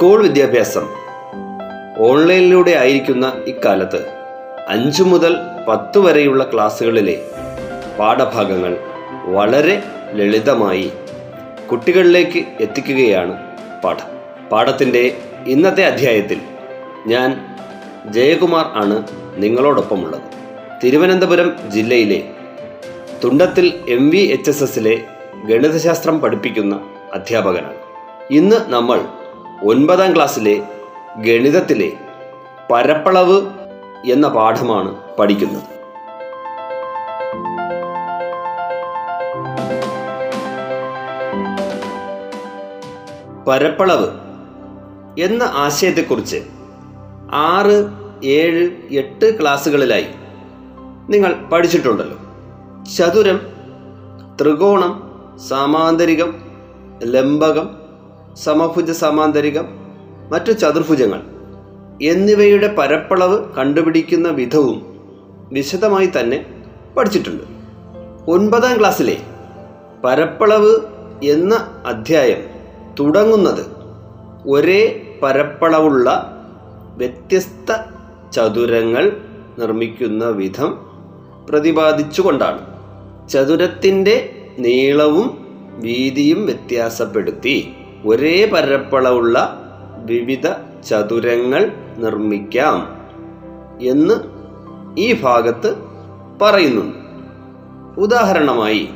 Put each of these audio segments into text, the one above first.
School വിദ്യാഭ്യാസം ഓൺലൈനിലൂടെ ആയിരിക്കുന്ന ഇക്കാലത്ത് അഞ്ചു മുതൽ പത്ത് വരെയുള്ള ക്ലാസ്സുകളിലെ പാഠഭാഗങ്ങൾ വളരെ ലളിതമായി കുട്ടികളിലേക്ക് എത്തിക്കുകയാണ് പാഠം. പാഠത്തിന്റെ ഇന്നത്തെ അധ്യായത്തിൽ ഞാൻ ജയകുമാർ ആണ് നിങ്ങളോടൊപ്പമുള്ളത്. തിരുവനന്തപുരം ജില്ലയിലെ തുണ്ടത്തിൽ എം വി എച്ച് എസ് എസിലെ ഗണിതശാസ്ത്രം പഠിപ്പിക്കുന്ന അധ്യാപകനാണ്. ഇന്ന് നമ്മൾ ഒൻപതാം ക്ലാസ്സിലെ ഗണിതത്തിലെ പരപ്പളവ് എന്ന പാഠമാണ് പഠിക്കുന്നത്. പരപ്പളവ് എന്ന ആശയത്തെക്കുറിച്ച് ആറ് ഏഴ് എട്ട് ക്ലാസ്സുകളിലായി നിങ്ങൾ പഠിച്ചിട്ടുണ്ടല്ലോ. ചതുരം ത്രികോണം സാമാന്തരികം ലംബകം സമഭുജ സമാന്തരികം മറ്റു ചതുർഭുജങ്ങൾ എന്നിവയുടെ പരപ്പളവ് കണ്ടുപിടിക്കുന്ന വിധവും വിശദമായി തന്നെ പഠിച്ചിട്ടുണ്ട്. ഒൻപതാം ക്ലാസ്സിലെ പരപ്പളവ് എന്ന അധ്യായം തുടങ്ങുന്നത് ഒരേ പരപ്പളവുള്ള വ്യത്യസ്ത ചതുരങ്ങൾ നിർമ്മിക്കുന്ന വിധം പ്രതിപാദിച്ചുകൊണ്ടാണ്. ചതുരത്തിന്റെ നീളവും വീതിയും വ്യത്യാസപ്പെടുത്തി ഒരേ പരപ്പളവുള്ള വിവിധ ചതുരങ്ങൾ നിർമ്മിക്കാം എന്ന് ഈ ഭാഗത്ത് പറയുന്നുണ്ട് ഉദാഹരണമായി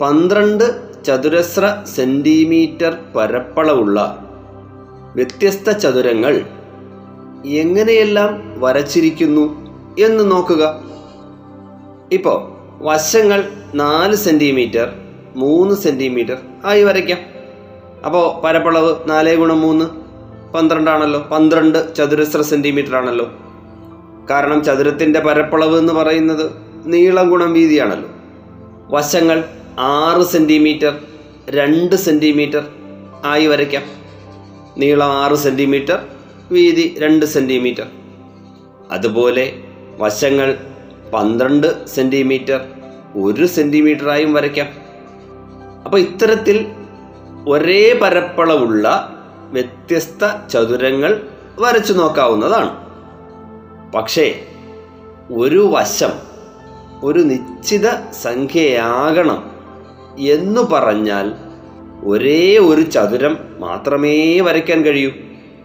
പന്ത്രണ്ട് ചതുരശ്ര സെന്റിമീറ്റർ പരപ്പളവുള്ള വ്യത്യസ്ത ചതുരങ്ങൾ എങ്ങനെയെല്ലാം വരച്ചിരിക്കുന്നു എന്ന് നോക്കുക. ഇപ്പോൾ വശങ്ങൾ നാല് സെന്റിമീറ്റർ മൂന്ന് സെന്റിമീറ്റർ ആയി വരയ്ക്കാം. അപ്പോൾ പരപ്പളവ് നാല് ഗുണം മൂന്ന് പന്ത്രണ്ടാണല്ലോ. പന്ത്രണ്ട് ചതുരശ്ര സെന്റിമീറ്റർ ആണല്ലോ കാരണം ചതുരത്തിന്റെ പരപ്പളവ് എന്ന് പറയുന്നത് നീളം ഗുണം വീതിയാണല്ലോ. വശങ്ങൾ ആറ് സെന്റിമീറ്റർ രണ്ട് സെന്റിമീറ്റർ ആയി വരയ്ക്കാം. നീളം ആറ് സെന്റിമീറ്റർ വീതി രണ്ട് സെന്റിമീറ്റർ അതുപോലെ വശങ്ങൾ പന്ത്രണ്ട് സെന്റിമീറ്റർ ഒരു സെന്റിമീറ്ററായും വരയ്ക്കാം. അപ്പോൾ ഇത്തരത്തിൽ ഒരേ പരപ്പളവുള്ള വ്യത്യസ്ത ചതുരങ്ങൾ വരച്ചു നോക്കാവുന്നതാണ്. പക്ഷേ ഒരു വശം ഒരു നിശ്ചിത സംഖ്യയാകണം എന്നു പറഞ്ഞാൽ ഒരേ ഒരു ചതുരം മാത്രമേ വരയ്ക്കാൻ കഴിയൂ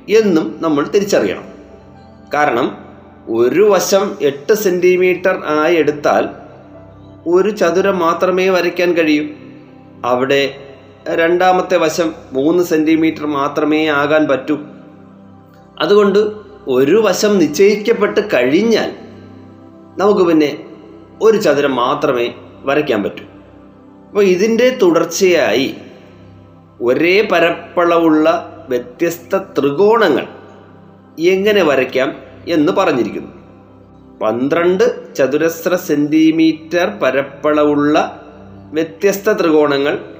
എന്നും നമ്മൾ തിരിച്ചറിയണം. കാരണം ഒരു വശം എട്ട് സെന്റിമീറ്റർ ആയി എടുത്താൽ ഒരു ചതുരം മാത്രമേ വരയ്ക്കാൻ കഴിയൂ. അവിടെ രണ്ടാമത്തെ വശം മൂന്ന് സെന്റിമീറ്റർ മാത്രമേ ആകാൻ പറ്റൂ. അതുകൊണ്ട് ഒരു വശം നിശ്ചയിക്കപ്പെട്ട് കഴിഞ്ഞാൽ നമുക്ക് പിന്നെ ഒരു ചതുരം മാത്രമേ വരയ്ക്കാൻ പറ്റൂ. അപ്പോൾ ഇതിന്റെ തുടർച്ചയായി ഒരേ പരപ്പളവുള്ള വ്യത്യസ്ത ത്രികോണങ്ങൾ എങ്ങനെ വരയ്ക്കാം എന്ന് പറഞ്ഞിരിക്കുന്നു. പന്ത്രണ്ട് ചതുരശ്ര സെന്റിമീറ്റർ പരപ്പളവുള്ള വ്യത്യസ്ത ത്രികോണങ്ങൾ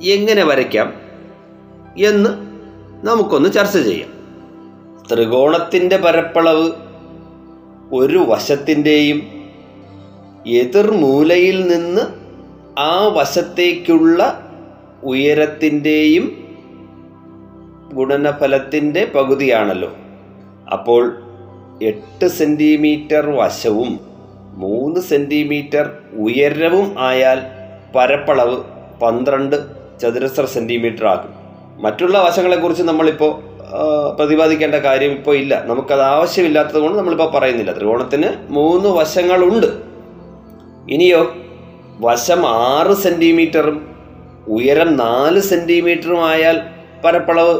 എങ്ങനെ വരയ്ക്കാം എന്ന് നമുക്കൊന്ന് ചർച്ച ചെയ്യാം. ത്രികോണത്തിന്റെ പരപ്പളവ് ഒരു വശത്തിന്റെയും എതിർമൂലയിൽ നിന്ന് ആ വശത്തേക്കുള്ള ഉയരത്തിന്റെയും ഗുണനഫലത്തിന്റെ പകുതിയാണല്ലോ. അപ്പോൾ എട്ട് സെന്റിമീറ്റർ വശവും മൂന്ന് സെന്റിമീറ്റർ ഉയരവും ആയാൽ പരപ്പളവ് പന്ത്രണ്ട് ചതുരശ്ര സെന്റിമീറ്റർ ആകും. മറ്റുള്ള വശങ്ങളെക്കുറിച്ച് നമ്മളിപ്പോൾ പ്രതിപാദിക്കേണ്ട കാര്യം ഇപ്പോൾ ഇല്ല. നമുക്കത് ആവശ്യമില്ലാത്തത് കൊണ്ട് നമ്മളിപ്പോൾ പറയുന്നില്ല. ത്രികോണത്തിന് മൂന്ന് വശങ്ങളുണ്ട്. ഇനിയോ വശം ആറ് സെന്റിമീറ്ററും ഉയരം നാല് സെന്റിമീറ്ററും ആയാൽ പരപ്പളവ്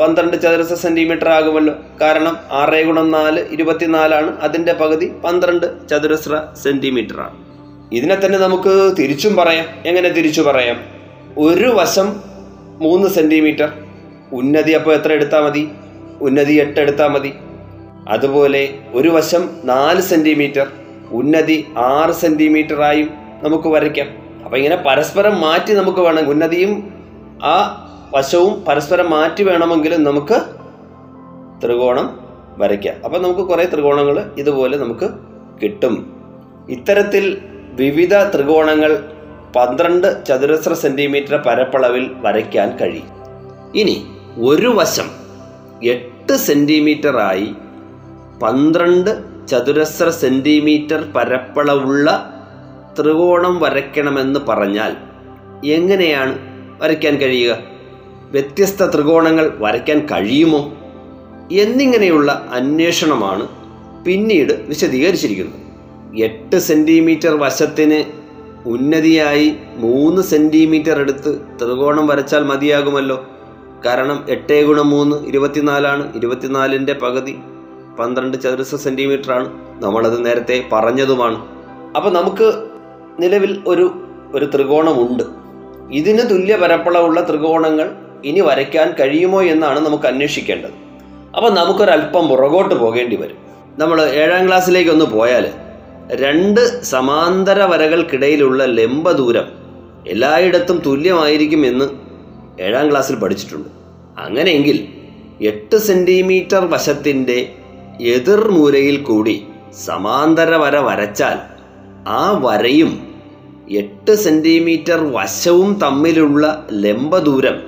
പന്ത്രണ്ട് ചതുരശ്ര സെന്റിമീറ്റർ ആകുമല്ലോ. കാരണം ആറ് ഗുണം നാല് ഇരുപത്തിനാലാണ്. അതിന്റെ പകുതി പന്ത്രണ്ട് ചതുരശ്ര സെന്റിമീറ്ററാണ് ഇതിനെ തന്നെ നമുക്ക് തിരിച്ചും പറയാം. എങ്ങനെ തിരിച്ചു പറയാം? ഒരു വശം മൂന്ന് സെന്റിമീറ്റർ ഉന്നതി അപ്പോൾ എത്ര എടുത്താൽ മതി? ഉന്നതി എട്ട് എടുത്താൽ മതി. അതുപോലെ ഒരു വശം നാല് സെന്റിമീറ്റർ ഉന്നതി ആറ് സെന്റിമീറ്ററായും നമുക്ക് വരയ്ക്കാം. അപ്പം ഇങ്ങനെ പരസ്പരം മാറ്റി നമുക്ക് വേണം ഉന്നതിയും ആ വശവും പരസ്പരം മാറ്റി വേണമെങ്കിലും നമുക്ക് ത്രികോണം വരയ്ക്കാം. അപ്പം നമുക്ക് കുറേ ത്രികോണങ്ങൾ ഇതുപോലെ നമുക്ക് കിട്ടും. ഇത്തരത്തിൽ വിവിധ ത്രികോണങ്ങൾ പന്ത്രണ്ട് ചതുരശ്ര സെന്റിമീറ്റർ പരപ്പളവിൽ വരയ്ക്കാൻ കഴിയും. ഇനി ഒരു വശം എട്ട് സെന്റിമീറ്ററായി പന്ത്രണ്ട് ചതുരശ്ര സെന്റിമീറ്റർ പരപ്പളവുള്ള ത്രികോണം വരയ്ക്കണമെന്ന് പറഞ്ഞാൽ എങ്ങനെയാണ് വരയ്ക്കാൻ കഴിയുക? വ്യത്യസ്ത ത്രികോണങ്ങൾ വരയ്ക്കാൻ കഴിയുമോ? എന്നിങ്ങനെയുള്ള അന്വേഷണമാണ് പിന്നീട് വിശദീകരിച്ചിരിക്കുന്നത്. എട്ട് സെന്റിമീറ്റർ വശത്തിന് ഉന്നതിയായി മൂന്ന് സെന്റിമീറ്റർ എടുത്ത് ത്രികോണം വരച്ചാൽ മതിയാകുമല്ലോ. കാരണം എട്ടേ ഗുണം മൂന്ന് ഇരുപത്തിനാലാണ്. ഇരുപത്തിനാലിന്റെ പകുതി പന്ത്രണ്ട് ചതുരശ്ര സെന്റിമീറ്റർ ആണ് നമ്മളത് നേരത്തെ പറഞ്ഞതുമാണ്. അപ്പോൾ നമുക്ക് നിലവിൽ ഒരു ഒരു ത്രികോണമുണ്ട്. ഇതിന് തുല്യ പരപ്പളവുള്ള ത്രികോണങ്ങൾ ഇനി വരയ്ക്കാൻ കഴിയുമോ എന്നാണ് നമുക്ക് അന്വേഷിക്കേണ്ടത്. അപ്പോൾ നമുക്കൊരല്പം പുറകോട്ട് പോകേണ്ടി വരും. നമ്മൾ ഏഴാം ക്ലാസ്സിലേക്ക് ഒന്ന് പോയാൽ രണ്ട് സമാന്തര വരകൾക്കിടയിലുള്ള ലംബദൂരം എല്ലായിടത്തും തുല്യമായിരിക്കുമെന്ന് ഏഴാം ക്ലാസ്സിൽ പഠിച്ചിട്ടുണ്ട്. അങ്ങനെയെങ്കിൽ എട്ട് സെന്റിമീറ്റർ വശത്തിന്റെ എതിർമൂലയിൽ കൂടി സമാന്തര വര വരച്ചാൽ ആ വരയും എട്ട് സെന്റിമീറ്റർ വശവും തമ്മിലുള്ള ലംബദൂരം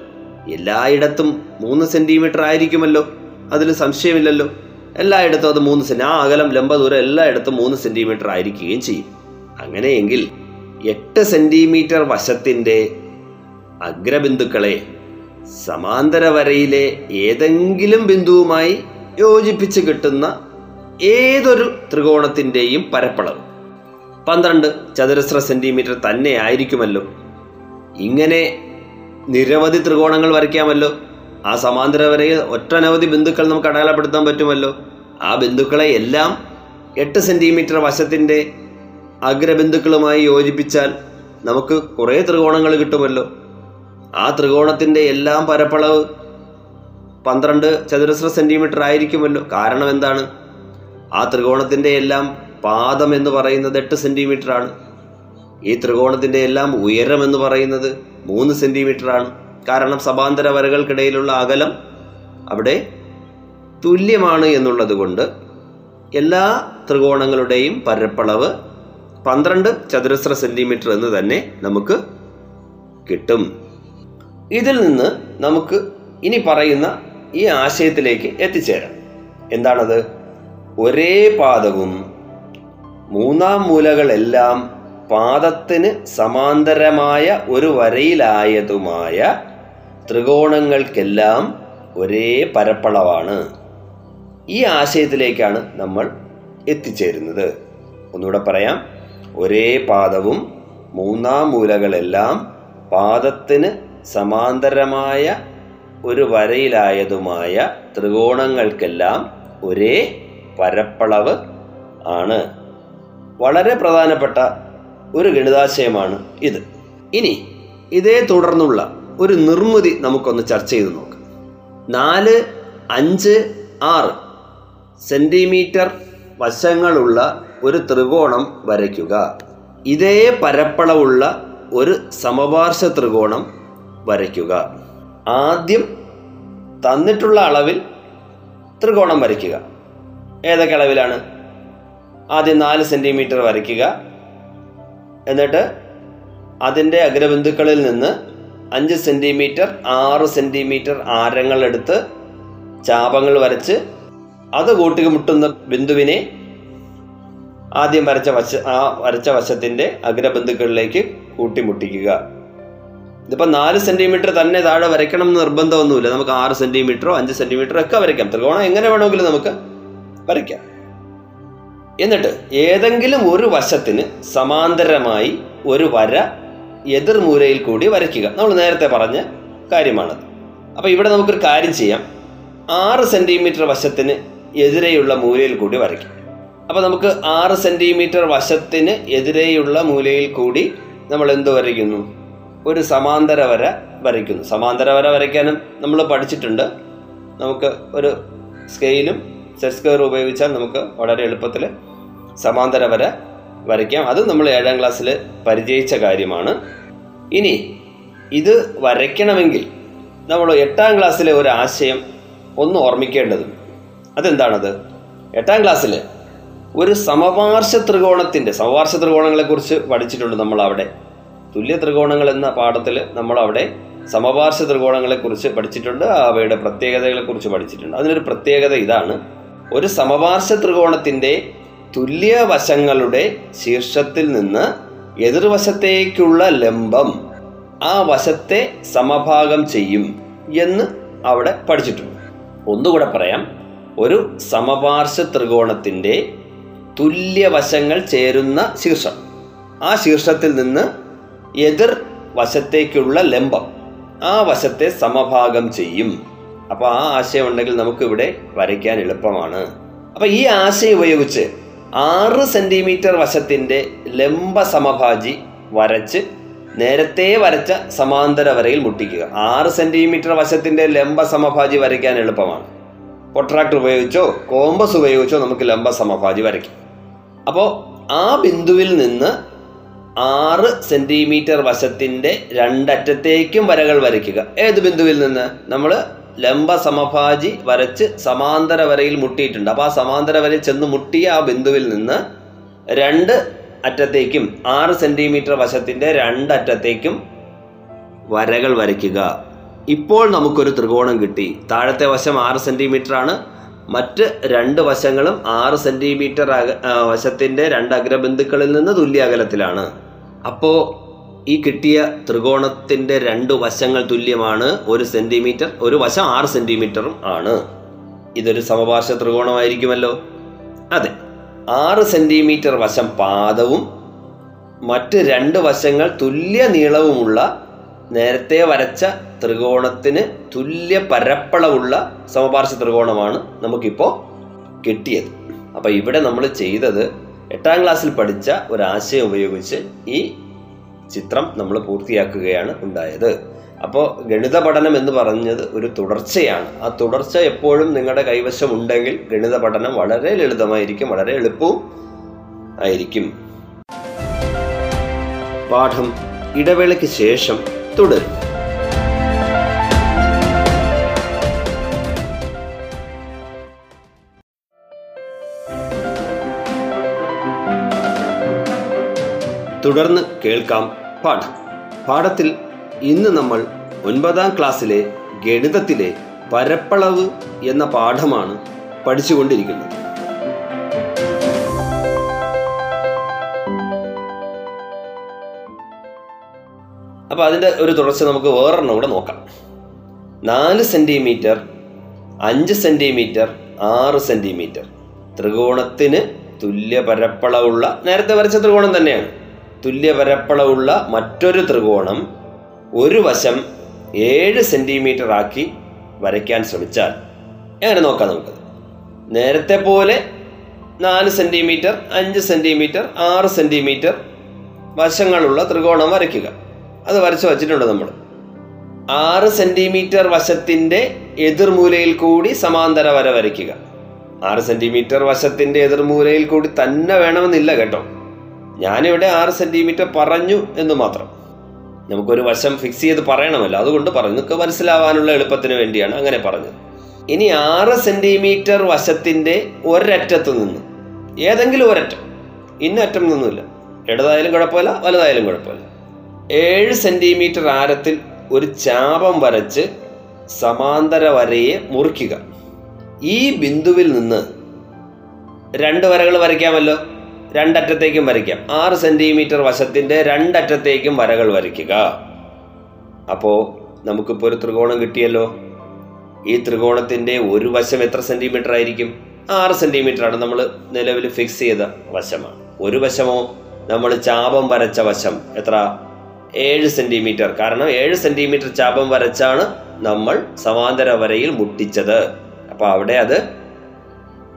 എല്ലായിടത്തും മൂന്ന് സെന്റിമീറ്റർ ആയിരിക്കുമല്ലോ. അതിൽ സംശയമില്ലല്ലോ. എല്ലായിടത്തും അത് മൂന്ന് സെന്റി ആ അകലം ലംബ ദൂരം എല്ലായിടത്തും മൂന്ന് സെന്റിമീറ്റർ ആയിരിക്കുകയും ചെയ്യും. അങ്ങനെയെങ്കിൽ എട്ട് സെന്റിമീറ്റർ വശത്തിന്റെ അഗ്രബിന്ദുക്കളെ സമാന്തര വരയിലെ ഏതെങ്കിലും ബിന്ദുവുമായി യോജിപ്പിച്ച് കിട്ടുന്ന ഏതൊരു ത്രികോണത്തിന്റെയും പരപ്പളവ്. പന്ത്രണ്ട് ചതുരശ്ര സെന്റിമീറ്റർ തന്നെ ആയിരിക്കുമല്ലോ. ഇങ്ങനെ നിരവധി ത്രികോണങ്ങൾ വരയ്ക്കാമല്ലോ. ആ സമാന്തര വരയിൽ ഒട്ടനവധി ബിന്ദുക്കൾ നമുക്ക് അടയാളപ്പെടുത്താൻ പറ്റുമല്ലോ. ആ ബിന്ദുക്കളെ എല്ലാം എട്ട് സെന്റിമീറ്റർ വശത്തിന്റെ അഗ്രബിന്ദുക്കളുമായി യോജിപ്പിച്ചാൽ നമുക്ക് കുറേ ത്രികോണങ്ങൾ കിട്ടുമല്ലോ. ആ ത്രികോണത്തിന്റെ എല്ലാം പരപ്പളവ് പന്ത്രണ്ട് ചതുരശ്ര സെന്റിമീറ്റർ ആയിരിക്കുമല്ലോ. കാരണം എന്താണ്? ആ ത്രികോണത്തിന്റെ എല്ലാം പാദം എന്ന് പറയുന്നത് എട്ട് സെന്റിമീറ്റർ ആണ് ഈ ത്രികോണത്തിന്റെ എല്ലാം ഉയരം എന്ന് പറയുന്നത് മൂന്ന് സെന്റിമീറ്റർ ആണ് കാരണം സമാന്തര വരകൾക്കിടയിലുള്ള അകലം അവിടെ തുല്യമാണ് എന്നുള്ളത് കൊണ്ട് എല്ലാ ത്രികോണങ്ങളുടെയും പരപ്പളവ് പന്ത്രണ്ട് ചതുരശ്ര സെന്റിമീറ്റർ എന്ന് തന്നെ നമുക്ക് കിട്ടും. ഇതിൽ നിന്ന് നമുക്ക് ഇനി പറയുന്ന ഈ ആശയത്തിലേക്ക് എത്തിച്ചേരാം. എന്താണത്? ഒരേ പാദവും മൂന്നാം മൂലകളെല്ലാം പാദത്തിന് സമാന്തരമായ ഒരു വരയിലായതുമായ ത്രികോണങ്ങൾക്കെല്ലാം ഒരേ പരപ്പളവാണ്. ഈ ആശയത്തിലേക്കാണ് നമ്മൾ എത്തിച്ചേരുന്നത്. ഒന്നുകൂടെ പറയാം. ഒരേ പാദവും മൂന്നാം മൂലകളെല്ലാം പാദത്തിന് സമാന്തരമായ ഒരു വരയിലായതുമായ ത്രികോണങ്ങൾക്കെല്ലാം ഒരേ പരപ്പളവ് ആണ്. വളരെ പ്രധാനപ്പെട്ട ഒരു ഗണിതാശയമാണ് ഇത്. ഇനി ഇതേ തുടർന്നുള്ള ഒരു നിർമ്മിതി നമുക്കൊന്ന് ചർച്ച ചെയ്ത് നോക്കാം. നാല് അഞ്ച് ആറ് സെന്റിമീറ്റർ വശങ്ങളുള്ള ഒരു ത്രികോണം വരയ്ക്കുക. ഇതേ പരപ്പളവുള്ള ഒരു സമപാർശ്വ ത്രികോണം വരയ്ക്കുക. ആദ്യം തന്നിട്ടുള്ള അളവിൽ ത്രികോണം വരയ്ക്കുക. ഏതൊക്കെ അളവിലാണ്? ആദ്യം നാല് സെന്റിമീറ്റർ വരയ്ക്കുക. എന്നിട്ട് അതിന്റെ അഗ്രബന്ധുക്കളിൽ നിന്ന് അഞ്ച് സെന്റിമീറ്റർ ആറ് സെന്റിമീറ്റർ ആരങ്ങളെടുത്ത് ചാപങ്ങൾ വരച്ച് അത് കൂട്ടിമുട്ടുന്ന ബിന്ദുവിനെ ആദ്യം വരച്ച വശ ആ വരച്ച വശത്തിന്റെ അഗ്രബന്ധുക്കളിലേക്ക് കൂട്ടിമുട്ടിക്കുക. ഇതിപ്പോൾ നാല് സെന്റിമീറ്റർ തന്നെ താഴെ വരയ്ക്കണം എന്ന് നിർബന്ധമൊന്നുമില്ല. നമുക്ക് ആറ് സെന്റിമീറ്ററോ അഞ്ച് സെന്റിമീറ്ററോ ഒക്കെ വരയ്ക്കാം. ത്രികോണം എങ്ങനെ വേണമെങ്കിലും നമുക്ക് വരയ്ക്കാം. എന്നിട്ട് ഏതെങ്കിലും ഒരു വശത്തിന് സമാന്തരമായി ഒരു വര എതിർമൂലയിൽ കൂടി വരയ്ക്കുക. നമ്മൾ നേരത്തെ പറഞ്ഞ കാര്യമാണത് അപ്പോൾ ഇവിടെ നമുക്കൊരു കാര്യം ചെയ്യാം. ആറ് സെന്റിമീറ്റർ വശത്തിന് എതിരെയുള്ള മൂലയിൽ കൂടി വരയ്ക്കും. അപ്പോൾ നമുക്ക് ആറ് സെന്റിമീറ്റർ വശത്തിന് എതിരെയുള്ള മൂലയിൽ കൂടി നമ്മൾ എന്ത് വരയ്ക്കുന്നു? ഒരു സമാന്തര വര വരയ്ക്കുന്നു. സമാന്തര വര വരയ്ക്കാനും നമ്മൾ പഠിച്ചിട്ടുണ്ട്. നമുക്ക് ഒരു സ്കെയിലും സെറ്റ് സ്ക്വയർ ഉപയോഗിച്ചാൽ നമുക്ക് വളരെ എളുപ്പത്തിൽ സമാന്തര വര വരയ്ക്കാം. അത് നമ്മൾ ഏഴാം ക്ലാസ്സിൽ പരിചയിച്ച കാര്യമാണ്. ഇനി ഇത് വരയ്ക്കണമെങ്കിൽ നമ്മൾ എട്ടാം ക്ലാസ്സിലെ ഒരു ആശയം ഒന്ന് ഓർമ്മിക്കേണ്ടതുണ്ട്. അതെന്താണത്? എട്ടാം ക്ലാസ്സിൽ ഒരു സമപാർശ്വ ത്രികോണത്തിന്റെ സമപാർശ്വ ത്രികോണങ്ങളെക്കുറിച്ച് പഠിച്ചിട്ടുണ്ട് നമ്മൾ അവിടെ തുല്യ ത്രികോണങ്ങൾ എന്ന പാഠത്തിൽ നമ്മൾ അവിടെ സമപാർശ്വ ത്രികോണങ്ങളെക്കുറിച്ച് പഠിച്ചിട്ടുണ്ട്. അവയുടെ പ്രത്യേകതകളെക്കുറിച്ച് പഠിച്ചിട്ടുണ്ട്. അതിനൊരു പ്രത്യേകത ഇതാണ്. ഒരു സമപാർശ്വ ത്രികോണത്തിന്റെ തുല്യ വശങ്ങളുടെ ശീർഷത്തിൽ നിന്ന് എതിർവശത്തേക്കുള്ള ലംബം ആ വശത്തെ സമഭാഗം ചെയ്യും എന്ന് അവിടെ പഠിച്ചിട്ടുണ്ട്. ഒന്നുകൂടെ പറയാം. ഒരു സമപാർശ്വ ത്രികോണത്തിന്റെ തുല്യവശങ്ങൾ ചേരുന്ന ശീർഷം. ആ ശീർഷത്തിൽ നിന്ന് എതിർ വശത്തേക്കുള്ള ലംബം ആ വശത്തെ സമഭാഗം ചെയ്യും. അപ്പോൾ ആ ആശയം ഉണ്ടെങ്കിൽ നമുക്കിവിടെ വരയ്ക്കാൻ എളുപ്പമാണ്. അപ്പോൾ ഈ ആശയം ഉപയോഗിച്ച് ആറ് സെന്റിമീറ്റർ വശത്തിന്റെ ലംബ സമഭാജി വരച്ച് നേരത്തെ വരച്ച സമാന്തര വരയിൽ മുട്ടിക്കുക. ആറ് സെന്റിമീറ്റർ വശത്തിന്റെ ലംബ സമഭാജി വരയ്ക്കാൻ എളുപ്പമാണ്. പൊട്രാക്ടർ ഉപയോഗിച്ചോ കോമ്പസ് ഉപയോഗിച്ചോ നമുക്ക് ലംബ സമഭാജി വരയ്ക്കാം. അപ്പോൾ ആ ബിന്ദുവിൽ നിന്ന് ആറ് സെന്റിമീറ്റർ വശത്തിന്റെ രണ്ടറ്റത്തേക്കും വരകൾ വരയ്ക്കുക. ഏത് ബിന്ദുവിൽ നിന്ന്? നമ്മൾ ലംബ സമഭാജി വരച്ച് സമാന്തര വരയിൽ മുട്ടിയിട്ടുണ്ട്. അപ്പോൾ ആ സമാന്തര വരയിൽ ചെന്ന് മുട്ടിയ ആ ബിന്ദുവിൽ നിന്ന് രണ്ട് അറ്റത്തേക്കും ആറ് സെന്റിമീറ്റർ വശത്തിന്റെ രണ്ടറ്റത്തേക്കും വരകൾ വരയ്ക്കുക. ഇപ്പോൾ നമുക്കൊരു ത്രികോണം കിട്ടി. താഴത്തെ വശം ആറ് സെന്റിമീറ്റർ ആണ്. മറ്റ് രണ്ട് വശങ്ങളും ആറ് സെന്റിമീറ്റർ അക വശത്തിന്റെ രണ്ട് അഗ്രബിന്ദുക്കളിൽ നിന്ന് തുല്യ അകലത്തിലാണ്. അപ്പോൾ ഈ കിട്ടിയ ത്രികോണത്തിന്റെ രണ്ട് വശങ്ങൾ തുല്യമാണ്. ഒരു സെന്റിമീറ്റർ ഒരു വശം ആറ് സെന്റിമീറ്ററും ആണ്. ഇതൊരു സമപാർശ്വ ത്രികോണമായിരിക്കുമല്ലോ. അതെ ആറ് സെന്റിമീറ്റർ വശം പാദവും മറ്റ് രണ്ട് വശങ്ങൾ തുല്യ നീളവുമുള്ള നേരത്തെ വരച്ച ത്രികോണത്തിന് തുല്യ പരപ്പളവുള്ള സമപാർശ്വ ത്രികോണമാണ് നമുക്കിപ്പോൾ കിട്ടിയത്. അപ്പോൾ ഇവിടെ നമ്മൾ ചെയ്തത് എട്ടാം ക്ലാസ്സിൽ പഠിച്ച ഒരാശയം ഉപയോഗിച്ച് ഈ ചിത്രം നമ്മൾ പൂർത്തിയാക്കുകയാണ് ഉണ്ടായത്. അപ്പോൾ ഗണിത പഠനം എന്ന് പറഞ്ഞത് ഒരു തുടർച്ചയാണ്. ആ തുടർച്ച എപ്പോഴും നിങ്ങളുടെ കൈവശം ഉണ്ടെങ്കിൽ ഗണിത പഠനം വളരെ ലളിതമായിരിക്കും വളരെ എളുപ്പവും ആയിരിക്കും. പാഠം ഇടവേളയ്ക്ക് ശേഷം തുടരും. തുടർന്ന് കേൾക്കാം പാഠം. പാഠത്തിൽ ഇന്ന് നമ്മൾ ഒൻപതാം ക്ലാസ്സിലെ ഗണിതത്തിലെ പരപ്പളവ് എന്ന പാഠമാണ് പഠിച്ചുകൊണ്ടിരിക്കുന്നത്. അപ്പോൾ അതിന്റെ ഒരു തുടർച്ച നമുക്ക് വേറൊരെണ്ണം കൂടെ നോക്കാം. നാല് സെന്റിമീറ്റർ അഞ്ച് സെന്റിമീറ്റർ ആറ് സെന്റിമീറ്റർ ത്രികോണത്തിന് തുല്യ പരപ്പളവുള്ള നേരത്തെ വരച്ച ത്രികോണം തന്നെയാണ്. തുല്യ പരപ്പളവുള്ള മറ്റൊരു ത്രികോണം ഒരു വശം ഏഴ് സെന്റിമീറ്റർ ആക്കി വരയ്ക്കാൻ ശ്രമിച്ചാൽ എങ്ങനെ നോക്കാം നമുക്ക്? നേരത്തെ പോലെ നാല് സെന്റിമീറ്റർ അഞ്ച് സെന്റിമീറ്റർ ആറ് സെന്റിമീറ്റർ വശങ്ങളുള്ള ത്രികോണം വരയ്ക്കുക. അത് വരച്ച് വച്ചിട്ടുണ്ട് നമ്മൾ. ആറ് സെന്റിമീറ്റർ വശത്തിന്റെ എതിർമൂലയിൽ കൂടി സമാന്തര വര വരയ്ക്കുക. ആറ് സെന്റിമീറ്റർ വശത്തിന്റെ എതിർമൂലയിൽ കൂടി തന്നെ വേണമെന്നില്ല കേട്ടോ. ഞാനിവിടെ ആറ് സെന്റിമീറ്റർ പറഞ്ഞു എന്ന് മാത്രം. നമുക്കൊരു വശം ഫിക്സ് ചെയ്ത് പറയണമല്ലോ. അതുകൊണ്ട് പറഞ്ഞു നിങ്ങൾക്ക് മനസ്സിലാവാനുള്ള എളുപ്പത്തിന് വേണ്ടിയാണ് അങ്ങനെ പറഞ്ഞത്. ഇനി ആറ് സെന്റിമീറ്റർ വശത്തിന്റെ ഒരറ്റത്ത് നിന്ന് ഏതെങ്കിലും ഒരറ്റം ഇന്ന അറ്റം നിന്നുമില്ല ഇടതായാലും കുഴപ്പമില്ല വലുതായാലും കുഴപ്പമില്ല. ഏഴ് സെന്റിമീറ്റർ ആരത്തിൽ ഒരു ചാപം വരച്ച് സമാന്തര വരയെ മുറിക്കുക. ഈ ബിന്ദുവിൽ നിന്ന് രണ്ട് വരകൾ വരയ്ക്കാമല്ലോ. രണ്ടറ്റത്തേക്കും വരയ്ക്കാം. ആറ് സെന്റിമീറ്റർ വശത്തിന്റെ രണ്ടറ്റത്തേക്കും വരകൾ വരയ്ക്കുക. അപ്പോൾ നമുക്കിപ്പോൾ ഒരു ത്രികോണം കിട്ടിയല്ലോ. ഈ ത്രികോണത്തിന്റെ ഒരു വശം എത്ര സെന്റിമീറ്റർ ആയിരിക്കും? ആറ് ആണ് നമ്മൾ നിലവിൽ ഫിക്സ് ചെയ്ത വശമാണ്. ഒരു വശമോ നമ്മൾ ചാപം വരച്ച വശം എത്ര? ഏഴ് സെന്റിമീറ്റർ കാരണം ഏഴ് സെന്റിമീറ്റർ ചാപം വരച്ചാണ് നമ്മൾ സമാന്തര വരയിൽ മുട്ടിച്ചത്. അപ്പോൾ അവിടെ അത്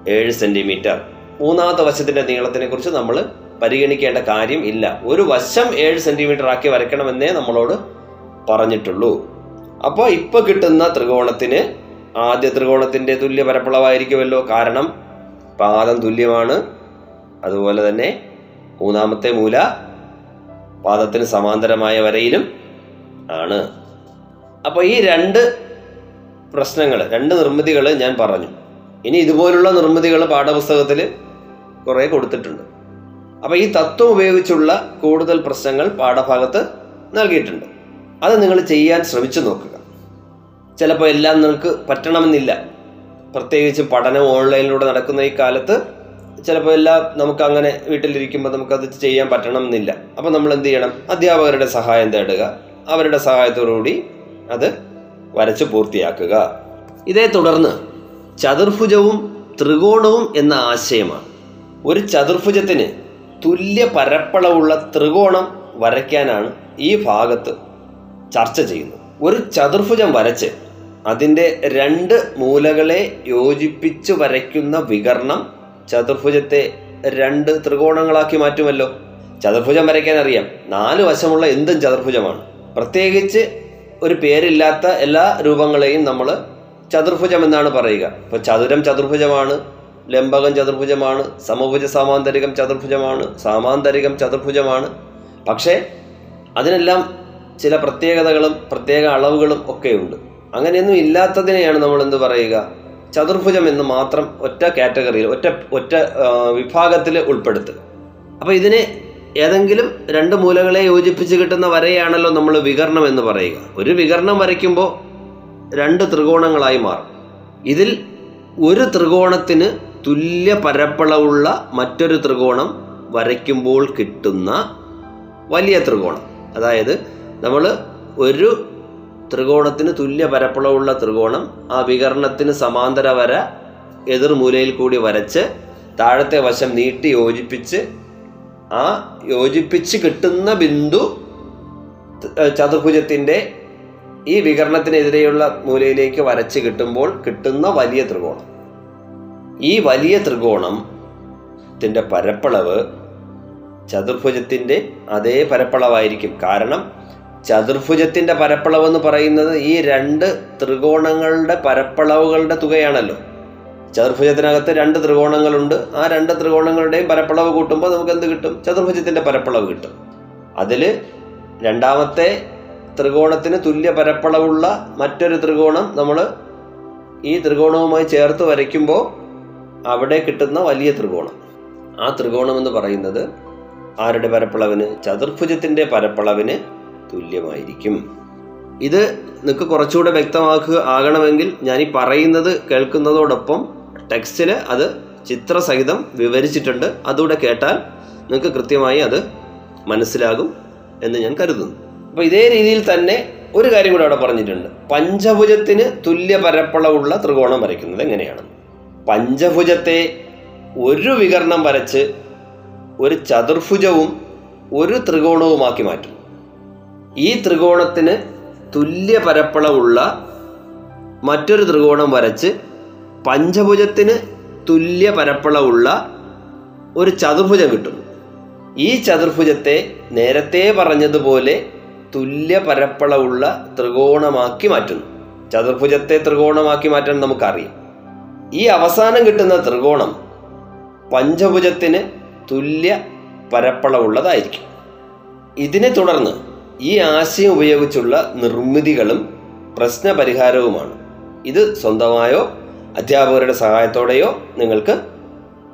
ഏഴ് സെന്റിമീറ്റർ മൂന്നാമത്തെ വശത്തിന്റെ നീളത്തിനെ കുറിച്ച് നമ്മൾ പരിഗണിക്കേണ്ട കാര്യം ഇല്ല. ഒരു വശം ഏഴ് സെന്റിമീറ്റർ ആക്കി വരയ്ക്കണമെന്നേ നമ്മളോട് പറഞ്ഞിട്ടുള്ളൂ. അപ്പോൾ ഇപ്പോൾ കിട്ടുന്ന ത്രികോണത്തിന് ആദ്യ ത്രികോണത്തിന്റെ തുല്യ പരപ്പളവായിരിക്കുമല്ലോ. കാരണം പാദം തുല്യമാണ്. അതുപോലെ തന്നെ മൂന്നാമത്തെ മൂല പാദത്തിന് സമാന്തരമായ വരയിലും ആണ്. അപ്പോൾ ഈ രണ്ട് പ്രശ്നങ്ങൾ രണ്ട് നിർമ്മിതികൾ ഞാൻ പറഞ്ഞു. ഇനി ഇതുപോലുള്ള നിർമ്മിതികൾ പാഠപുസ്തകത്തിൽ കുറേ കൊടുത്തിട്ടുണ്ട്. അപ്പോൾ ഈ തത്വം ഉപയോഗിച്ചുള്ള കൂടുതൽ പ്രശ്നങ്ങൾ പാഠഭാഗത്ത് നൽകിയിട്ടുണ്ട്. അത് നിങ്ങൾ ചെയ്യാൻ ശ്രമിച്ചു നോക്കുക. ചിലപ്പോൾ എല്ലാം നിങ്ങൾക്ക് പറ്റണമെന്നില്ല. പ്രത്യേകിച്ച് പഠനം ഓൺലൈനിലൂടെ നടക്കുന്ന ഈ കാലത്ത് ചിലപ്പോൾ എല്ലാം നമുക്ക് അങ്ങനെ വീട്ടിലിരിക്കുമ്പോൾ നമുക്കത് ചെയ്യാൻ പറ്റണമെന്നില്ല. അപ്പോൾ നമ്മൾ എന്ത് ചെയ്യണം? അധ്യാപകരുടെ സഹായം തേടുക. അവരുടെ സഹായത്തോടുകൂടി അത് വരച്ച് പൂർത്തിയാക്കുക. ഇതേ തുടർന്ന് ചതുർഭുജവും ത്രികോണവും എന്ന ആശയമാണ്. ഒരു ചതുർഭുജത്തിന് തുല്യ പരപ്പളവുള്ള ത്രികോണം വരയ്ക്കാനാണ് ഈ ഭാഗത്ത് ചർച്ച ചെയ്യുന്നത്. ഒരു ചതുർഭുജം വരച്ച് അതിന്റെ രണ്ട് മൂലകളെ യോജിപ്പിച്ച് വരയ്ക്കുന്ന വികരണം ചതുർഭുജത്തെ രണ്ട് ത്രികോണങ്ങളാക്കി മാറ്റുമല്ലോ. ചതുർഭുജം വരയ്ക്കാൻ അറിയാം. നാല് വശമുള്ള എന്തും ചതുർഭുജമാണ്. പ്രത്യേകിച്ച് ഒരു പേരില്ലാത്ത എല്ലാ രൂപങ്ങളെയും നമ്മൾ ചതുർഭുജം എന്നാണ് പറയുക. ഇപ്പോൾ ചതുരം ചതുർഭുജമാണ്. ലംബകം ചതുർഭുജമാണ് സമഭുജ സാമാന്തരികം ചതുർഭുജമാണ് സാമാന്തരികം ചതുർഭുജമാണ്. പക്ഷേ അതിനെല്ലാം ചില പ്രത്യേകതകളും പ്രത്യേക അളവുകളും ഒക്കെയുണ്ട്. അങ്ങനെയൊന്നും ഇല്ലാത്തതിനെയാണ് നമ്മൾ എന്ത് പറയുക? ചതുർഭുജം എന്ന് മാത്രം ഒറ്റ കാറ്റഗറിയിൽ ഒറ്റ ഒറ്റ വിഭാഗത്തിൽ ഉൾപ്പെടുത്തുക. അപ്പോൾ ഇതിനെ ഏതെങ്കിലും രണ്ട് മൂലകളെ യോജിപ്പിച്ച് കിട്ടുന്ന വരയാണല്ലോ നമ്മൾ വികരണം എന്ന് പറയുക. ഒരു വികരണം വരയ്ക്കുമ്പോൾ രണ്ട് ത്രികോണങ്ങളായി മാറും. ഇതിൽ ഒരു ത്രികോണത്തിന് തുല്യ പരപ്പളവുള്ള മറ്റൊരു ത്രികോണം വരയ്ക്കുമ്പോൾ കിട്ടുന്ന വലിയ ത്രികോണം. അതായത് നമ്മൾ ഒരു ത്രികോണത്തിന് തുല്യ പരപ്പളവുള്ള ത്രികോണം ആ വികരണത്തിന് സമാന്തര വര എതിർമൂലയിൽ കൂടി വരച്ച് താഴത്തെ വശം നീട്ടി യോജിപ്പിച്ച് ആ യോജിപ്പിച്ച് കിട്ടുന്ന ബിന്ദു ചതുർഭുജത്തിന്റെ ഈ വികരണത്തിനെതിരെയുള്ള മൂലയിലേക്ക് വരച്ച് കിട്ടുമ്പോൾ കിട്ടുന്ന വലിയ ത്രികോണം. ഈ വലിയ ത്രികോണത്തിന്റെ പരപ്പളവ് ചതുർഭുജത്തിന്റെ അതേ പരപ്പളവായിരിക്കും. കാരണം ചതുർഭുജത്തിന്റെ പരപ്പളവ് എന്ന് പറയുന്നത് ഈ രണ്ട് ത്രികോണങ്ങളുടെ പരപ്പളവുകളുടെ തുകയാണല്ലോ. ചതുർഭുജത്തിനകത്ത് രണ്ട് ത്രികോണങ്ങളുണ്ട്. ആ രണ്ട് ത്രികോണങ്ങളുടെയും പരപ്പളവ് കൂട്ടുമ്പോൾ നമുക്ക് എന്ത് കിട്ടും? ചതുർഭുജത്തിന്റെ പരപ്പളവ് കിട്ടും. അതിൽ രണ്ടാമത്തെ ത്രികോണത്തിന് തുല്യ പരപ്പളവുള്ള മറ്റൊരു ത്രികോണം നമ്മൾ ഈ ത്രികോണവുമായി ചേർത്ത് വരയ്ക്കുമ്പോൾ അവിടെ കിട്ടുന്ന വലിയ ത്രികോണം. ആ ത്രികോണം എന്ന് പറയുന്നത് ആരുടെ പരപ്പളവിന്? ചതുർഭുജത്തിന്റെ പരപ്പളവിന് തുല്യമായിരിക്കും. ഇത് നിങ്ങൾക്ക് കുറച്ചുകൂടെ വ്യക്തമാക്കുക ആകണമെങ്കിൽ ഞാൻ ഈ പറയുന്നത് കേൾക്കുന്നതോടൊപ്പം ടെക്സ്റ്റിൽ അത് ചിത്രസഹിതം വിവരിച്ചിട്ടുണ്ട്. അതുകൂടെ കേട്ടാൽ നിങ്ങൾക്ക് കൃത്യമായി അത് മനസ്സിലാകും എന്ന് ഞാൻ കരുതുന്നു. അപ്പോൾ ഇതേ രീതിയിൽ തന്നെ ഒരു കാര്യം കൂടെ അവിടെ പറഞ്ഞിട്ടുണ്ട്. പഞ്ചഭുജത്തിന് തുല്യ പരപ്പളവുള്ള ത്രികോണം വരയ്ക്കുന്നത് എങ്ങനെയാണ്? പഞ്ചഭുജത്തെ ഒരു വികരണം വരച്ച് ഒരു ചതുർഭുജവും ഒരു ത്രികോണവുമാക്കി മാറ്റും. ഈ ത്രികോണത്തിന് തുല്യ പരപ്പളവുള്ള മറ്റൊരു ത്രികോണം വരച്ച് പഞ്ചഭുജത്തിന് തുല്യ പരപ്പളവുള്ള ഒരു ചതുർഭുജം കിട്ടും. ഈ ചതുർഭുജത്തെ നേരത്തെ പറഞ്ഞതുപോലെ തുല്യ പരപ്പളവുള്ള ത്രികോണമാക്കി മാറ്റുന്നു. ചതുർഭുജത്തെ ത്രികോണമാക്കി മാറ്റാൻ നമുക്കറിയാം. ഈ അവസാനം കിട്ടുന്ന ത്രികോണം പഞ്ചഭുജത്തിന് തുല്യ പരപ്പളവുള്ളതായിരിക്കും. ഇതിനെ തുടർന്ന് ഈ ആശയം ഉപയോഗിച്ചുള്ള നിർമ്മിതികളും പ്രശ്നപരിഹാരവുമാണ്. ഇത് സ്വന്തമായോ അധ്യാപകരുടെ സഹായത്തോടെയോ നിങ്ങൾക്ക്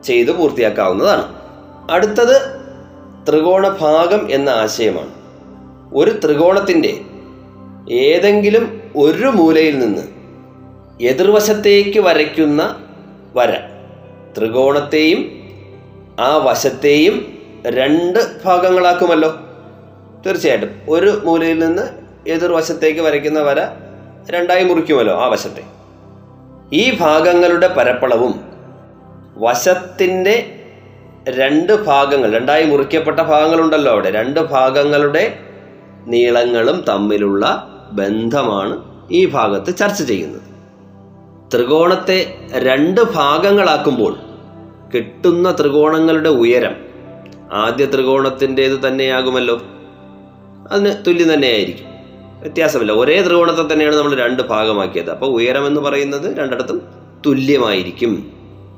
ചെയ്തു പൂർത്തിയാക്കാവുന്നതാണ്. അടുത്തത് ത്രികോണ ഭാഗം എന്ന ആശയമാണ്. ഒരു ത്രികോണത്തിന്റെ ഏതെങ്കിലും ഒരു മൂലയിൽ നിന്ന് എതിർവശത്തേക്ക് വരയ്ക്കുന്ന വര. ത്രികോണത്തെയും ആ വശത്തെയും രണ്ട് ഭാഗങ്ങളാക്കുമല്ലോ. തീർച്ചയായിട്ടും ഒരു മൂലയിൽ നിന്ന് എതിർവശത്തേക്ക് വരയ്ക്കുന്ന വര രണ്ടായി മുറിക്കുമല്ലോ ആ വശത്തെ. ഈ ഭാഗങ്ങളുടെ പരപ്പളവും വശത്തിന്റെ രണ്ട് ഭാഗങ്ങൾ രണ്ടായി മുറിക്കപ്പെട്ട ഭാഗങ്ങളുണ്ടല്ലോ അവിടെ. രണ്ട് ഭാഗങ്ങളുടെ നീളങ്ങളും തമ്മിലുള്ള ബന്ധമാണ് ഈ ഭാഗത്ത് ചർച്ച ചെയ്യുന്നത്. ത്രികോണത്തെ രണ്ട് ഭാഗങ്ങളാക്കുമ്പോൾ കിട്ടുന്ന ത്രികോണങ്ങളുടെ ഉയരം ആദ്യ ത്രികോണത്തിന്റേത് തന്നെയാകുമല്ലോ. അതിന് തുല്യം തന്നെയായിരിക്കും. വ്യത്യാസമില്ല. ഒരേ ത്രികോണത്തെ തന്നെയാണ് നമ്മൾ രണ്ട് ഭാഗമാക്കിയത്. അപ്പോൾ ഉയരം എന്ന് പറയുന്നത് രണ്ടിടത്തും തുല്യമായിരിക്കും.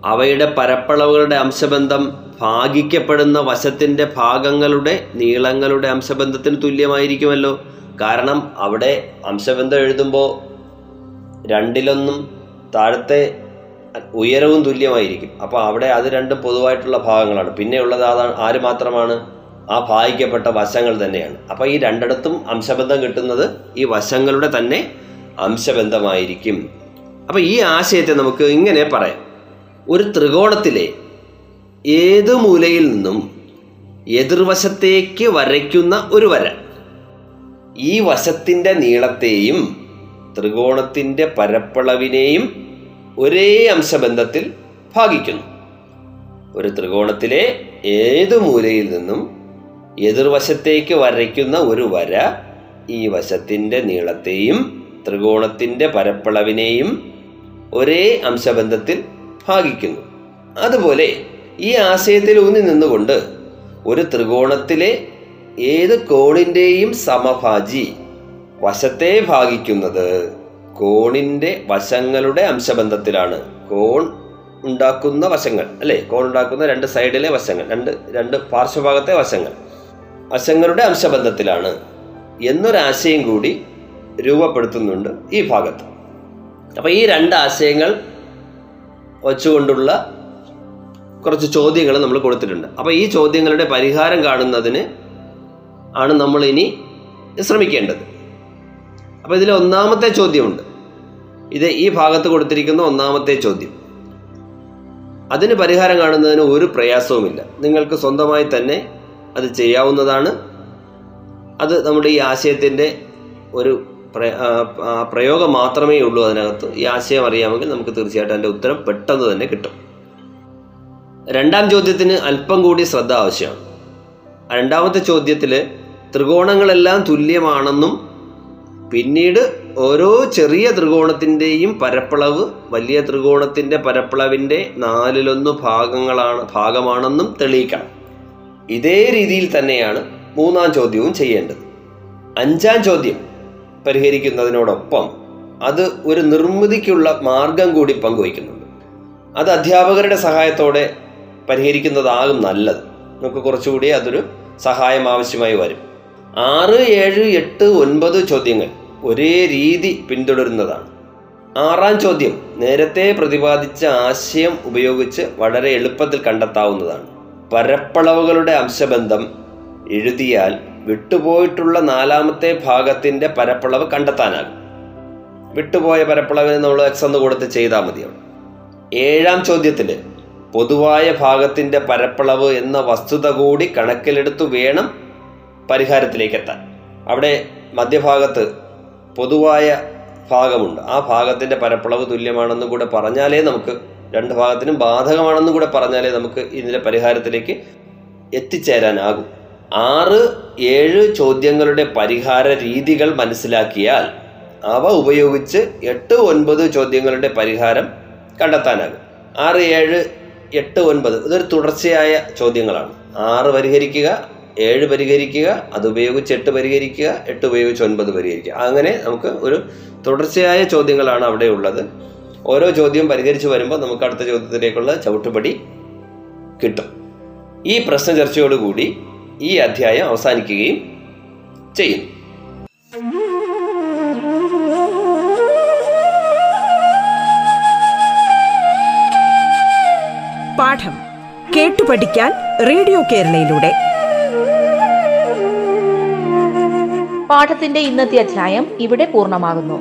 അവയുടെ പരപ്പളവുകളുടെ അംശബന്ധം ഭാഗിക്കപ്പെടുന്ന വശത്തിന്റെ ഭാഗങ്ങളുടെ നീളങ്ങളുടെ അംശബന്ധത്തിന് തുല്യമായിരിക്കുമല്ലോ. കാരണം അവിടെ അംശബന്ധം എഴുതുമ്പോൾ രണ്ടിലൊന്നും താഴത്തെ ഉയരവും തുല്യമായിരിക്കും. അപ്പോൾ അവിടെ അത് രണ്ടും പൊതുവായിട്ടുള്ള ഭാഗങ്ങളാണ്. പിന്നെയുള്ളത് അതാണ് ആര് മാത്രമാണ്? ആ ഭാഗിക്കപ്പെട്ട വശങ്ങൾ തന്നെയാണ്. അപ്പോൾ ഈ രണ്ടിടത്തും അംശബന്ധം കിട്ടുന്നത് ഈ വശങ്ങളുടെ തന്നെ അംശബന്ധമായിരിക്കും. അപ്പോൾ ഈ ആശയത്തെ നമുക്ക് ഇങ്ങനെ പറയാം. ഒരു ത്രികോണത്തിലെ ഏത് മൂലയിൽ നിന്നും എതിർവശത്തേക്ക് വരയ്ക്കുന്ന ഒരു വര ഈ വശത്തിന്റെ നീളത്തെയും ത്രികോണത്തിന്റെ പരപ്പളവിനെയും ഒരേ അംശബന്ധത്തിൽ ഭാഗിക്കുന്നു. ഒരു ത്രികോണത്തിലെ ഏതു മൂലയിൽ നിന്നും എതിർവശത്തേക്ക് വരയ്ക്കുന്ന ഒരു വര ഈ വശത്തിന്റെ നീളത്തെയും ത്രികോണത്തിന്റെ പരപ്പളവിനെയും ഒരേ അംശബന്ധത്തിൽ ഭാഗിക്കുന്നു. അതുപോലെ ഈ ആശയത്തിൽ ഊന്നി നിന്നുകൊണ്ട് ഒരു ത്രികോണത്തിലെ ഏത് കോണിന്റെയും സമഭാജി വശത്തെ ഭാഗിക്കുന്നത് കോണിന്റെ വശങ്ങളുടെ അംശബന്ധത്തിലാണ്. കോൺ ഉണ്ടാക്കുന്ന വശങ്ങൾ അല്ലേ? കോൺ ഉണ്ടാക്കുന്ന രണ്ട് സൈഡിലെ വശങ്ങൾ രണ്ട് രണ്ട് പാർശ്വഭാഗത്തെ വശങ്ങൾ. വശങ്ങളുടെ അംശബന്ധത്തിലാണ് എന്നൊരാശയം കൂടി രൂപപ്പെടുത്തുന്നുണ്ട് ഈ ഭാഗത്ത്. അപ്പോൾ ഈ രണ്ട് ആശയങ്ങൾ വച്ചുകൊണ്ടുള്ള കുറച്ച് ചോദ്യങ്ങൾ നമ്മൾ കൊടുത്തിട്ടുണ്ട്. അപ്പോൾ ഈ ചോദ്യങ്ങളുടെ പരിഹാരം കാണുന്നതിന് ആണ് നമ്മൾ ഇനി ശ്രമിക്കേണ്ടത്. അപ്പോൾ ഇതിൽ ഒന്നാമത്തെ ചോദ്യമുണ്ട്. ഇത് ഈ ഭാഗത്ത് കൊടുത്തിരിക്കുന്ന ഒന്നാമത്തെ ചോദ്യം. അതിന് പരിഹാരം കാണുന്നതിന് ഒരു പ്രയാസവുമില്ല. നിങ്ങൾക്ക് സ്വന്തമായി തന്നെ അത് ചെയ്യാവുന്നതാണ്. അത് നമ്മുടെ ഈ ആശയത്തിന്റെ ഒരു പ്രയോഗം മാത്രമേ ഉള്ളൂ അതിനകത്ത്. ഈ ആശയം അറിയാമെങ്കിൽ നമുക്ക് തീർച്ചയായിട്ടും അതിന്റെ ഉത്തരം പെട്ടെന്ന് തന്നെ കിട്ടും. രണ്ടാം ചോദ്യത്തിന് അല്പം കൂടി ശ്രദ്ധ ആവശ്യമാണ്. രണ്ടാമത്തെ ചോദ്യത്തിൽ ത്രികോണങ്ങളെല്ലാം തുല്യമാണെന്നും പിന്നീട് ഓരോ ചെറിയ ത്രികോണത്തിന്റെയും പരപ്പളവ് വലിയ ത്രികോണത്തിന്റെ പരപ്പളവിന്റെ നാലിലൊന്ന് ഭാഗങ്ങളാണ് ഭാഗമാണെന്നും തെളിയിക്കണം. ഇതേ രീതിയിൽ തന്നെയാണ് മൂന്നാം ചോദ്യവും ചെയ്യേണ്ടത്. അഞ്ചാം ചോദ്യം പരിഹരിക്കുന്നതിനോടൊപ്പം അത് ഒരു നിർമ്മിതിക്കുള്ള മാർഗം കൂടി പങ്കുവയ്ക്കുന്നുണ്ട്. അത് അധ്യാപകരുടെ സഹായത്തോടെ പരിഹരിക്കുന്നതാകും നല്ലത്. നമുക്ക് കുറച്ചുകൂടി അതൊരു സഹായം ആവശ്യമായി വരും. ആറ് ഏഴ് എട്ട് ഒൻപത് ചോദ്യങ്ങൾ. ഒരേ രീതി പിന്തുടരുന്നതാണ്. ആറാം ചോദ്യം നേരത്തെ പ്രതിപാദിച്ച ആശയം ഉപയോഗിച്ച് വളരെ എളുപ്പത്തിൽ കണ്ടെത്താവുന്നതാണ്. പരപ്പളവുകളുടെ അംശബന്ധം എഴുതിയാൽ വിട്ടുപോയിട്ടുള്ള നാലാമത്തെ ഭാഗത്തിന്റെ പരപ്പളവ് കണ്ടെത്താനാകും. വിട്ടുപോയ പരപ്പളവിന് നമ്മൾ എക്സ് എന്ന് കൊടുത്ത് ചെയ്താൽ മതിയാവും ഏഴാം ചോദ്യത്തിൽ പൊതുവായ ഭാഗത്തിന്റെ പരപ്പളവ് എന്ന വസ്തുത കൂടി കണക്കിലെടുത്തു വേണം പരിഹാരത്തിലേക്ക് എത്താൻ. അവിടെ മധ്യഭാഗത്ത് പൊതുവായ ഭാഗമുണ്ട്. ആ ഭാഗത്തിന്റെ പരപ്പളവ് തുല്യമാണെന്നും കൂടെ പറഞ്ഞാലേ നമുക്ക് രണ്ട് ഭാഗത്തിനും ബാധകമാണെന്നും കൂടെ പറഞ്ഞാലേ നമുക്ക് ഇതിന്റെ പരിഹാരത്തിലേക്ക് എത്തിച്ചേരാനാകും. ആറ് ഏഴ് ചോദ്യങ്ങളുടെ പരിഹാര രീതികൾ മനസ്സിലാക്കിയാൽ അവ ഉപയോഗിച്ച് എട്ട് ഒൻപത് ചോദ്യങ്ങളുടെ പരിഹാരം കണ്ടെത്താനാകും. ആറ് ഏഴ് എട്ട് ഒൻപത് ഇതൊരു തുടർച്ചയായ ചോദ്യങ്ങളാണ്. ആറ് പരിഹരിക്കുക ഏഴ് പരിഹരിക്കുക അത് ഉപയോഗിച്ച് എട്ട് പരിഹരിക്കുക എട്ട് ഉപയോഗിച്ച് ഒൻപത് പരിഹരിക്കുക. അങ്ങനെ നമുക്ക് ഒരു തുടർച്ചയായ ചോദ്യങ്ങളാണ് അവിടെ ഉള്ളത്. ഓരോ ചോദ്യം പരിഹരിച്ച് വരുമ്പോൾ നമുക്ക് അടുത്ത ചോദ്യത്തിലേക്കുള്ള ചവിട്ടുപടി കിട്ടും. ഈ പ്രശ്ന ചർച്ചയോടുകൂടി ഈ അധ്യായം അവസാനിക്കുകയും ചെയ്യും. പാഠം കേട്ടു പഠിക്കാൻ റേഡിയോ കേരളയിലൂടെ. പാഠത്തിന്റെ ഇന്നത്തെ അധ്യായം ഇവിടെ പൂർണമാകുന്നു.